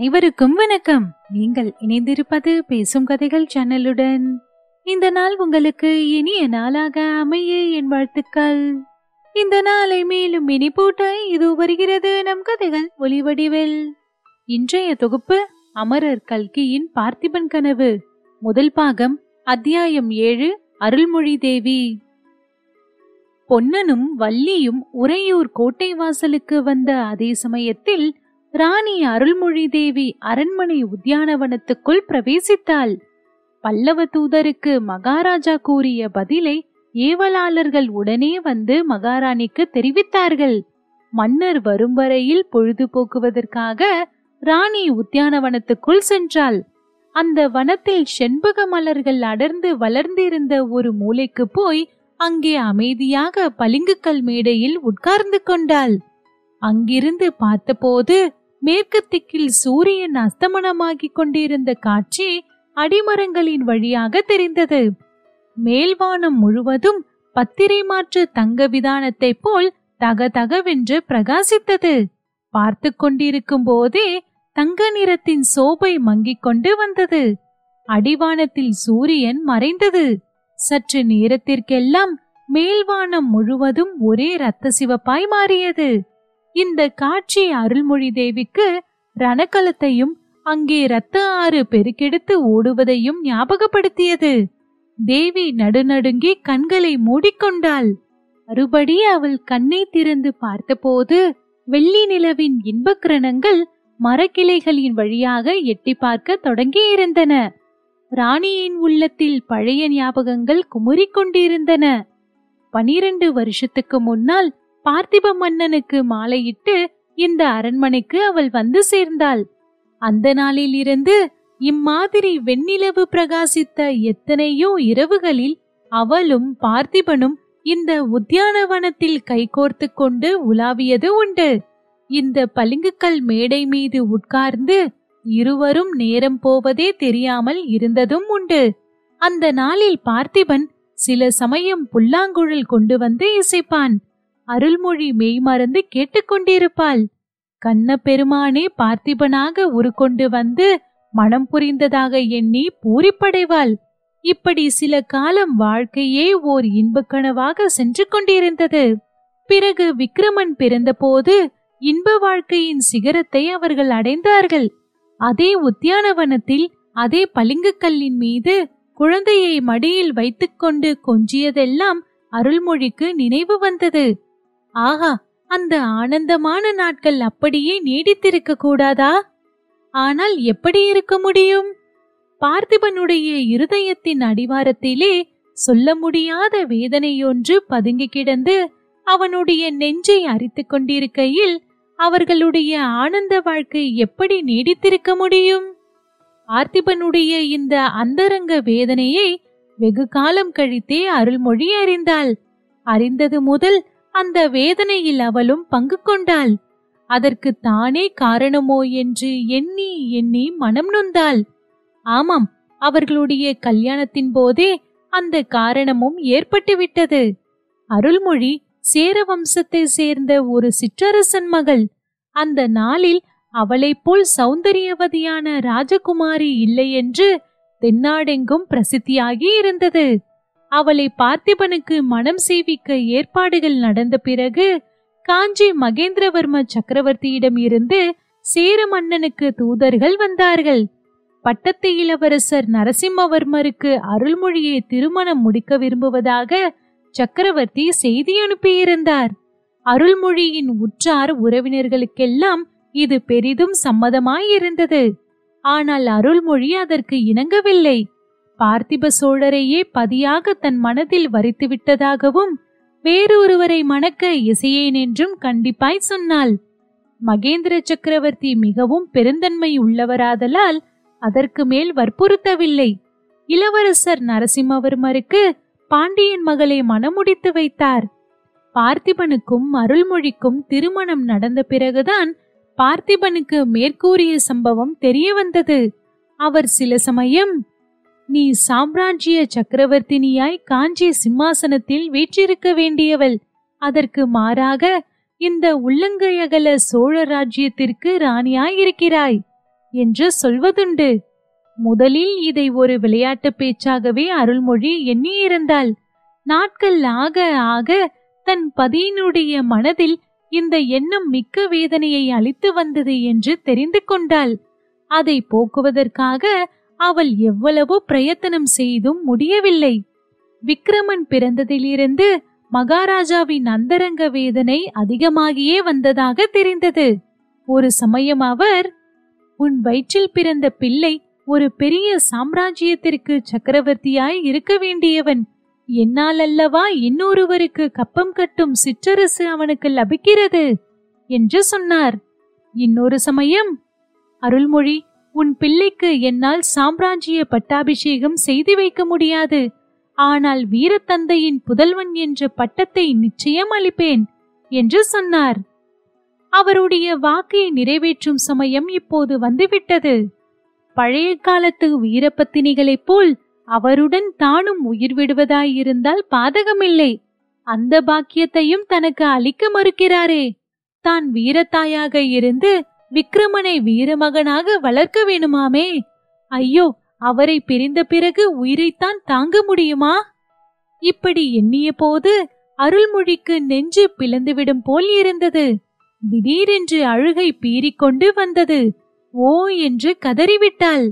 அனைவருக்கும் வணக்கம். நீங்கள் இணைந்திருப்பது பேசும் கதைகள் சேனலுடன். இந்த நாள் உங்களுக்கு இனிய நாளாக அமைய என் வாழ்த்துக்கள். இந்த நாளை மேலும் இனிப்பூட்ட இது வருகிறது நம் கதைகள் ஒளிவடிவில் இன்றைய தொகுப்பு அமரர் கல்கியின் பார்த்திபன் கனவு. முதல் பாகம் அத்தியாயம் ஏழு அருள்மொழி தேவி. பொன்னனும் வள்ளியும் உறையூர் கோட்டை வாசலுக்கு வந்த அதே சமயத்தில் ராணி அருள்மொழி தேவி அரண்மனை உத்தியானவனத்துக்குள் பிரவேசித்தாள். பல்லவ தூதருக்கு மகாராஜா கூறிய பதிலை ஏவலாளர்கள் உடனே வந்து மகாராணிக்கு தெரிவித்தார்கள். மன்னர் வரும் வரையில் பொழுதுபோக்குவதற்காக ராணி உத்தியானவனத்துக்குள் சென்றாள். அந்த வனத்தில் செண்பக மலர்கள் அடர்ந்து வளர்ந்திருந்த ஒரு மூலைக்கு போய் அங்கே அமைதியாக பளிங்குக்கல் மேடையில் உட்கார்ந்து கொண்டாள். அங்கிருந்து பார்த்தபோது மேற்கு திக்கில் சூரியன் அஸ்தமனமாகிக் கொண்டிருந்த காட்சி அடிமரங்களின் வழியாக தெரிந்தது. மேல்வானம் முழுவதும் பத்திரை மாற்று தங்க விதானத்தைப் போல் தகதகவென்று பிரகாசித்தது. பார்த்து கொண்டிருக்கும் போதே தங்க நிறத்தின் சோபை மங்கிக் கொண்டு வந்தது. அடிவானத்தில் சூரியன் மறைந்தது. சற்று நேரத்திற்கெல்லாம் மேல்வானம் முழுவதும் ஒரே இரத்த சிவப்பாய் மாறியது. இந்த காட்சி அருள்மொழி தேவிக்கு ரணக்கலத்தையும் அங்கே இரத்த ஆறு பெருக்கெடுத்து ஓடுவதையும் ஞாபகப்படுத்தியது. தேவி நடுநடுங்கி கண்களை மூடிக்கொண்டாள். மறுபடி அவள் கண்ணை திறந்து பார்த்தபோது வெள்ளி நிலவின் இன்பக்கிரணங்கள் மரக்கிளைகளின் வழியாக எட்டி பார்க்க தொடங்கியிருந்தன ராணியின் உள்ளத்தில் பழைய ஞாபகங்கள் குமுறிக்கொண்டிருந்தன பனிரெண்டு வருஷத்துக்கு முன்னால் பார்த்திப மன்னனுக்கு மாலையிட்டு இந்த அரண்மனைக்கு அவள் வந்து சேர்ந்தாள். அந்த நாளில் இருந்து இம்மாதிரி வெண்ணிலவு பிரகாசித்த எத்தனையோ இரவுகளில் அவளும் பார்த்திபனும் இந்த உத்தியானவனத்தில் கைகோர்த்து கொண்டு உலாவியது உண்டு. இந்த பளிங்குக்கல் மேடை மீது உட்கார்ந்து இருவரும் நேரம் போவதே தெரியாமல் இருந்ததும் உண்டு. அந்த நாளில் பார்த்திபன் சில சமயம் புல்லாங்குழல் கொண்டு வந்து இசைப்பான். அருள்மொழி மெய்மறந்து கேட்டுக்கொண்டிருப்பாள். கண்ண பெருமானே பார்த்திபனாக உருக்கொண்டு வந்து மனம் புரிந்ததாக எண்ணி பூரிப்படைவாள். இப்படி சில காலம் வாழ்க்கையே ஓர் இன்பக்கனவாக சென்று கொண்டிருந்தது. பிறகு விக்ரமன் பிறந்தபோது இன்ப வாழ்க்கையின் சிகரத்தை அவர்கள் அடைந்தார்கள். அதே உத்தியானவனத்தில் அதே பளிங்குக்கல்லின் மீது குழந்தையை மடியில் வைத்துக்கொண்டு கொஞ்சியதெல்லாம் அருள்மொழிக்கு நினைவு வந்தது. ஆஹா அந்த ஆனந்தமான நாட்கள் அப்படியே நீடித்திருக்க கூடாதா? ஆனால் எப்படி இருக்க முடியும்? பார்த்திபனுடைய இருதயத்தின் அடிவாரத்திலே சொல்ல முடியாத வேதனையொன்று பதுங்கி கிடந்து அவனுடைய நெஞ்சை அரித்துக் கொண்டிருக்கையில் அவர்களுடைய ஆனந்த வாழ்க்கை எப்படி நீடித்திருக்க முடியும்? பார்த்திபனுடைய இந்த அந்தரங்க வேதனையை வெகு காலம் கழித்தே அருள்மொழி அறிந்தாள். அறிந்தது முதல் அந்த வேதனையில் அவளும் பங்கு கொண்டாள். அதற்கு தானே காரணமோ என்று எண்ணி எண்ணி மனம் நொந்தாள். ஆமாம் அவர்களுடைய கல்யாணத்தின் போதே அந்த காரணமும் ஏற்பட்டுவிட்டது. அருள்மொழி சேர வம்சத்தை சேர்ந்த ஒரு சிற்றரசன் மகள். அந்த நாளில் அவளைப் போல் சௌந்தரியவதியான ராஜகுமாரி இல்லையென்று தென்னாடெங்கும் பிரசித்தியாகி இருந்தது. அவளை பார்த்திபனுக்கு மனம் சேவிக்க ஏற்பாடுகள் நடந்த பிறகு காஞ்சி மகேந்திரவர்ம சக்கரவர்த்தியிடம் இருந்து சேர மன்னனுக்கு தூதர்கள் வந்தார்கள். பட்டத்து இளவரசர் நரசிம்மவர்மருக்கு அருள்மொழியை திருமணம் முடிக்க விரும்புவதாக சக்கரவர்த்தி செய்தி அனுப்பியிருந்தார். அருள்மொழியின் உற்றார் உறவினர்களுக்கெல்லாம் இது பெரிதும் சம்மதமாயிருந்தது. ஆனால் அருள்மொழி அதற்கு இணங்கவில்லை. பார்த்திப சோழரையே பதியாக தன் மனதில் வரித்து விட்டதாகவும் வேறொருவரை மணக்க இசையேன் என்றும் கண்டிப்பாய் சொன்னாள். மகேந்திர சக்கரவர்த்தி மிகவும் பெருந்தன்மை உள்ளவராதலால் அதற்கு மேல் வற்புறுத்தவில்லை. இளவரசர் நரசிம்மவர்மருக்கு பாண்டியன் மகளை மணமுடித்து வைத்தார். பார்த்திபனுக்கும் அருள்மொழிக்கும் திருமணம் நடந்த பிறகுதான் பார்த்திபனுக்கு மேற்கூறிய சம்பவம் தெரிய வந்தது அவர் சில சமயம் நீ சாம்ராஜ்ய சக்கரவர்த்தினியாய் காஞ்சி சிம்மாசனத்தில் வீற்றிருக்க வேண்டியவள். அதற்கு மாறாக இந்த உள்ளங்கையகல சோழ ராஜ்யத்திற்கு ராணியாயிருக்கிறாய் என்று சொல்வதுண்டு. முதலில் இதை ஒரு விளையாட்டு பேச்சாகவே அருள்மொழி எண்ணியிருந்தாள். நாட்கள் ஆக ஆக தன் பதியினுடைய மனதில் இந்த எண்ணம் மிக்க வேதனையை அளித்து வந்தது என்று தெரிந்து கொண்டாள். அதை போக்குவதற்காக அவள் எவ்வளவோ பிரயத்தனம் செய்தும் முடியவில்லை. விக்ரமன் பிறந்ததிலிருந்து மகாராஜாவின் அந்தரங்க வேதனை அதிகமாகியே வந்ததாக தெரிந்தது. ஒரு சமயம் அவர் உன் வயிற்றில் பிறந்த பிள்ளை ஒரு பெரிய சாம்ராஜ்யத்திற்கு சக்கரவர்த்தியாய் இருக்க வேண்டியவன். என்னால் அல்லவா இன்னொருவருக்கு கப்பம் கட்டும் சிற்றரசு அவனுக்கு லபிக்கிறது? என்று சொன்னார். இன்னொரு சமயம் அருள்மொழி உன் பிள்ளைக்கு என்னால் சாம்ராஜ்ய பட்டாபிஷேகம் செய்து வைக்க முடியாது. ஆனால் வீரத்தந்தையின் புதல்வன் என்ற பட்டத்தை நிச்சயம் அளிப்பேன் என்று சொன்னார். அவருடைய வாக்கை நிறைவேற்றும் சமயம் இப்போது வந்துவிட்டது. பழைய காலத்து வீரப்பத்தினிகளைப் போல் அவருடன் தானும் உயிர் விடுவதாயிருந்தால் பாதகமில்லை. அந்த பாக்கியத்தையும் தனக்கு அளிக்க மறுக்கிறாரே. தான் வீரத்தாயாக இருந்து விக்ரமனை வீரமகனாக வளர்க்க வேணுமாமே? ஐயோ அவரை பிரிந்த பிறகு உயிரைத்தான் தாங்க முடியுமா? இப்படி எண்ணிய போது அருள்மொழிக்கு நெஞ்சு பிளந்துவிடும் போல் இருந்தது. திடீரென்று அழுகை பீறிக்கொண்டு வந்தது. ஓ என்று கதறிவிட்டாள்.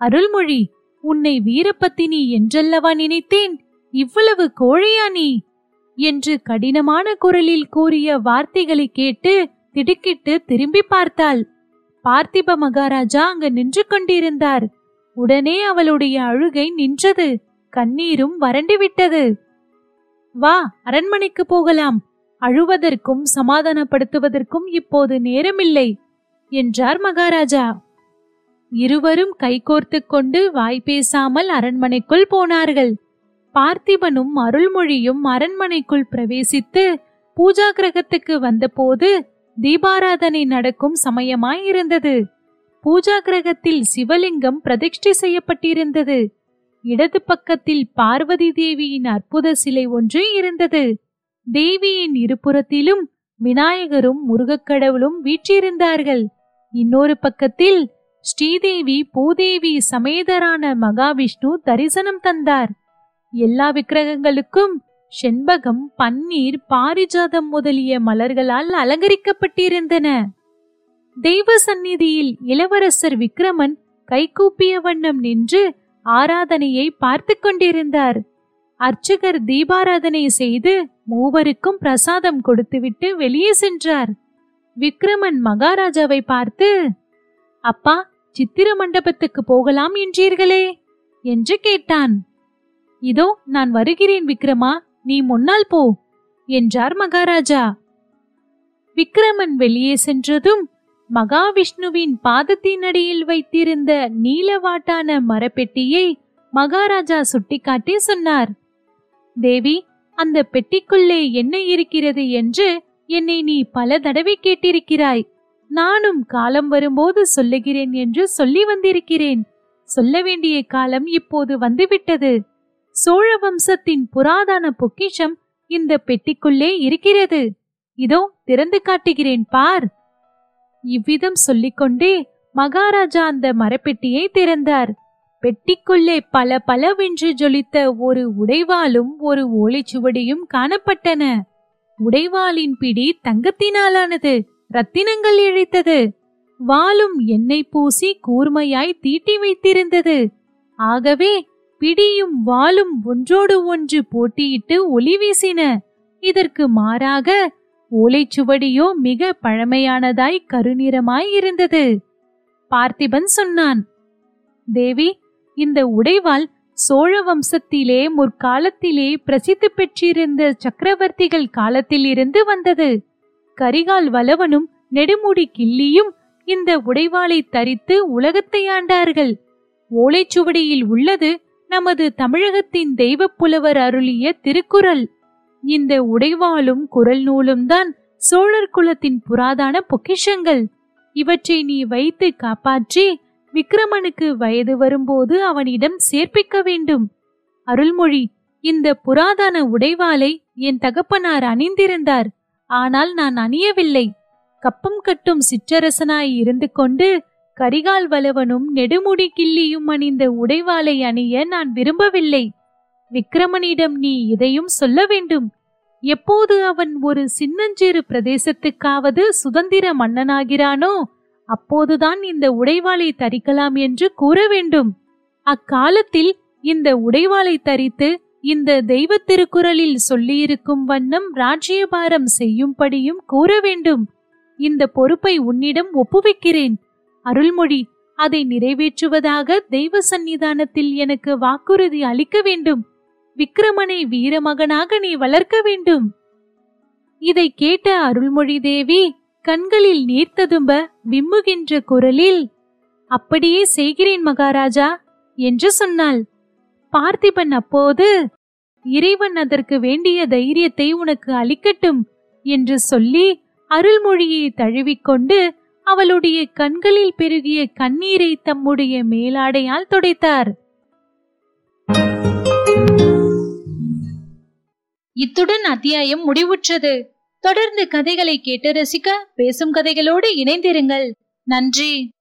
அருள்மொழி உன்னை வீரப்பத்தினி என்றல்லவா நினைத்தேன்? இவ்வளவு கோழையா நீ? என்று கடினமான குரலில் கூறிய வார்த்தைகளை கேட்டு திடுக்கிட்டு திரும்பி பார்த்தாள். பார்த்திப மகாராஜா அங்கு நின்று கொண்டிருந்தார். உடனே அவளுடைய அழுகை நின்றது. கண்ணீரும் வறண்டுவிட்டது வா அரண்மனைக்கு போகலாம். அழுவதற்கும் சமாதானப்படுத்துவதற்கும் இப்போது நேரமில்லை என்றார் மகாராஜா. இருவரும் கைகோர்த்து கொண்டு வாய் பேசாமல் அரண்மனைக்குள் போனார்கள். பார்த்திபனும் அருள்மொழியும் அரண்மனைக்குள் பிரவேசித்து பூஜா கிரகத்துக்கு வந்தபோது தீபாராதனை நடக்கும் சமயமாயிருந்தது. பூஜா கிரகத்தில் சிவலிங்கம் பிரதிஷ்டை செய்யப்பட்டிருந்தது. இடது பக்கத்தில் பார்வதி தேவியின் அற்புத சிலை ஒன்று இருந்தது. தேவியின் இருபுறத்திலும் விநாயகரும் முருகக்கடவுளும் வீற்றிருந்தார்கள். இன்னொரு பக்கத்தில் ஸ்ரீதேவி பூதேவி சமேதரான மகாவிஷ்ணு தரிசனம் தந்தார். எல்லா விக்கிரகங்களுக்கும் செண்பகம் பன்னீர் பாரிஜாதம் முதலிய மலர்களால் அலங்கரிக்கப்பட்டிருந்தன. தெய்வ சந்நிதியில் இளவரசர் விக்ரமன் கைகூப்பிய வண்ணம் நின்று ஆராதனையை பார்த்து கொண்டிருந்தார். அர்ச்சகர் தீபாராதனை செய்து மூவருக்கும் பிரசாதம் கொடுத்துவிட்டு வெளியே சென்றார். விக்ரமன் மகாராஜாவை பார்த்து அப்பா சித்திர மண்டபத்துக்கு போகலாம் என்றீர்களே? என்று கேட்டான். இதோ நான் வருகிறேன் விக்ரமா நீ முன்னால் போ என்றார் மகாராஜா. விக்ரமன் வெளியே சென்றதும் மகாவிஷ்ணுவின் பாதத்தின் அடியில் வைத்திருந்த நீலவாட்டான மரப்பெட்டியை மகாராஜா சுட்டிக்காட்டி சொன்னார். தேவி அந்த பெட்டிக்குள்ளே என்ன இருக்கிறது என்று என்னை நீ பல தடவை கேட்டிருக்கிறாய். நானும் காலம் வரும்போது சொல்லுகிறேன் என்று சொல்லி வந்திருக்கிறேன். சொல்ல வேண்டிய காலம் இப்போது வந்துவிட்டது. சோழ வம்சத்தின் புராதன பொக்கிஷம் இந்த பெட்டிக்குள்ளே இருக்கிறது. இதோ திறந்து காட்டுகிறேன் பார். இவ்விதம் சொல்லிக்கொண்டே மகாராஜா அந்த மரப்பெட்டியை திறந்தார். பெட்டிக்குள்ளே பல பலவென்று ஜொலித்த ஒரு உடைவாளும் ஒரு ஓலைச்சுவடியும் காணப்பட்டன. உடைவாளின் பிடி தங்கத்தினாலானது ரத்தினங்கள் இழைத்தது. வாளும் எண்ணெய் பூசி கூர்மையாய் தீட்டி வைத்திருந்தது. ஆகவே பிடியும் வாளும் ஒன்றோடு ஒன்று போட்டியிட்டு ஒளி வீசின. இதற்கு மாறாக ஓலைச்சுவடியோ மிக பழமையானதாய் கருநிறமாய் இருந்தது. பார்த்திபன் சொன்னான் தேவி இந்த உடைவால் சோழ வம்சத்திலே முற்காலத்திலே பிரசித்தி பெற்றிருந்த சக்கரவர்த்திகள் காலத்தில் இருந்து வந்தது. கரிகால் வலவனும் நெடுமுடி கிள்ளியும் இந்த உடைவாளை தரித்து உலகத்தை ஆண்டார்கள். ஓலைச்சுவடியில் உள்ளது நமது தமிழகத்தின் தெய்வப் புலவர் அருளிய திருக்குறள். இந்த உடைவாளும் குரல் நூலும் தான் சோழர் குலத்தின் புராதான பொக்கிஷங்கள். இவற்றை நீ வைத்து காப்பாற்றி விக்ரமனுக்கு வயது வரும்போது அவனிடம் சேர்ப்பிக்க வேண்டும். அருள்மொழி இந்த புராதன உடைவாளை என் தகப்பனார் அணிந்திருந்தார். ஆனால் நான் அணியவில்லை. கப்பம் கட்டும் சிற்றரசனாய் இருந்து கொண்டு கரிகால் வலவனும் நெடுமுடி கிள்ளியும் அணிந்த உடைவாளை அணிய நான் விரும்பவில்லை. விக்கிரமனிடம் நீ இதையும் சொல்ல வேண்டும். எப்போது அவன் ஒரு சின்னஞ்சிறு பிரதேசத்துக்காவது சுதந்திர மன்னனாகிறானோ அப்போதுதான் இந்த உடைவாளை தரிக்கலாம் என்று கூற வேண்டும். அக்காலத்தில் இந்த உடைவாளை தரித்து இந்த தெய்வ திருக்குறளில் சொல்லியிருக்கும் வண்ணம் ராஜ்யபாரம் செய்யும்படியும் கூற வேண்டும். இந்த பொறுப்பை உன்னிடம் ஒப்புவிக்கிறேன். அருள்மொழி அதை நிறைவேற்றுவதாக தெய்வ சந்நிதானத்தில் எனக்கு வாக்குறுதி அளிக்க வேண்டும். விக்கிரமனை வீரமகனாக நீ வளர்க்க வேண்டும். இதை கேட்ட அருள்மொழி தேவி கண்களில் நீர் ததும்ப விம்முகின்ற குரலில் அப்படியே செய்கிறேன் மகாராஜா என்று சொன்னாள். பார்த்திபன் அப்போது இறைவன் அதற்கு வேண்டிய தைரியத்தை உனக்கு அளிக்கட்டும் என்று சொல்லி அருள்மொழியை தழுவிக்கொண்டு அவளுடைய கண்களில் பெருகிய கண்ணீரை தம்முடைய மேலாடையால் துடைத்தார். இத்துடன் அத்தியாயம் முடிவுற்றது. தொடர்ந்து கதைகளை கேட்டு ரசிக்க பேசும் கதைகளோடு இணைந்திருங்கள். நன்றி.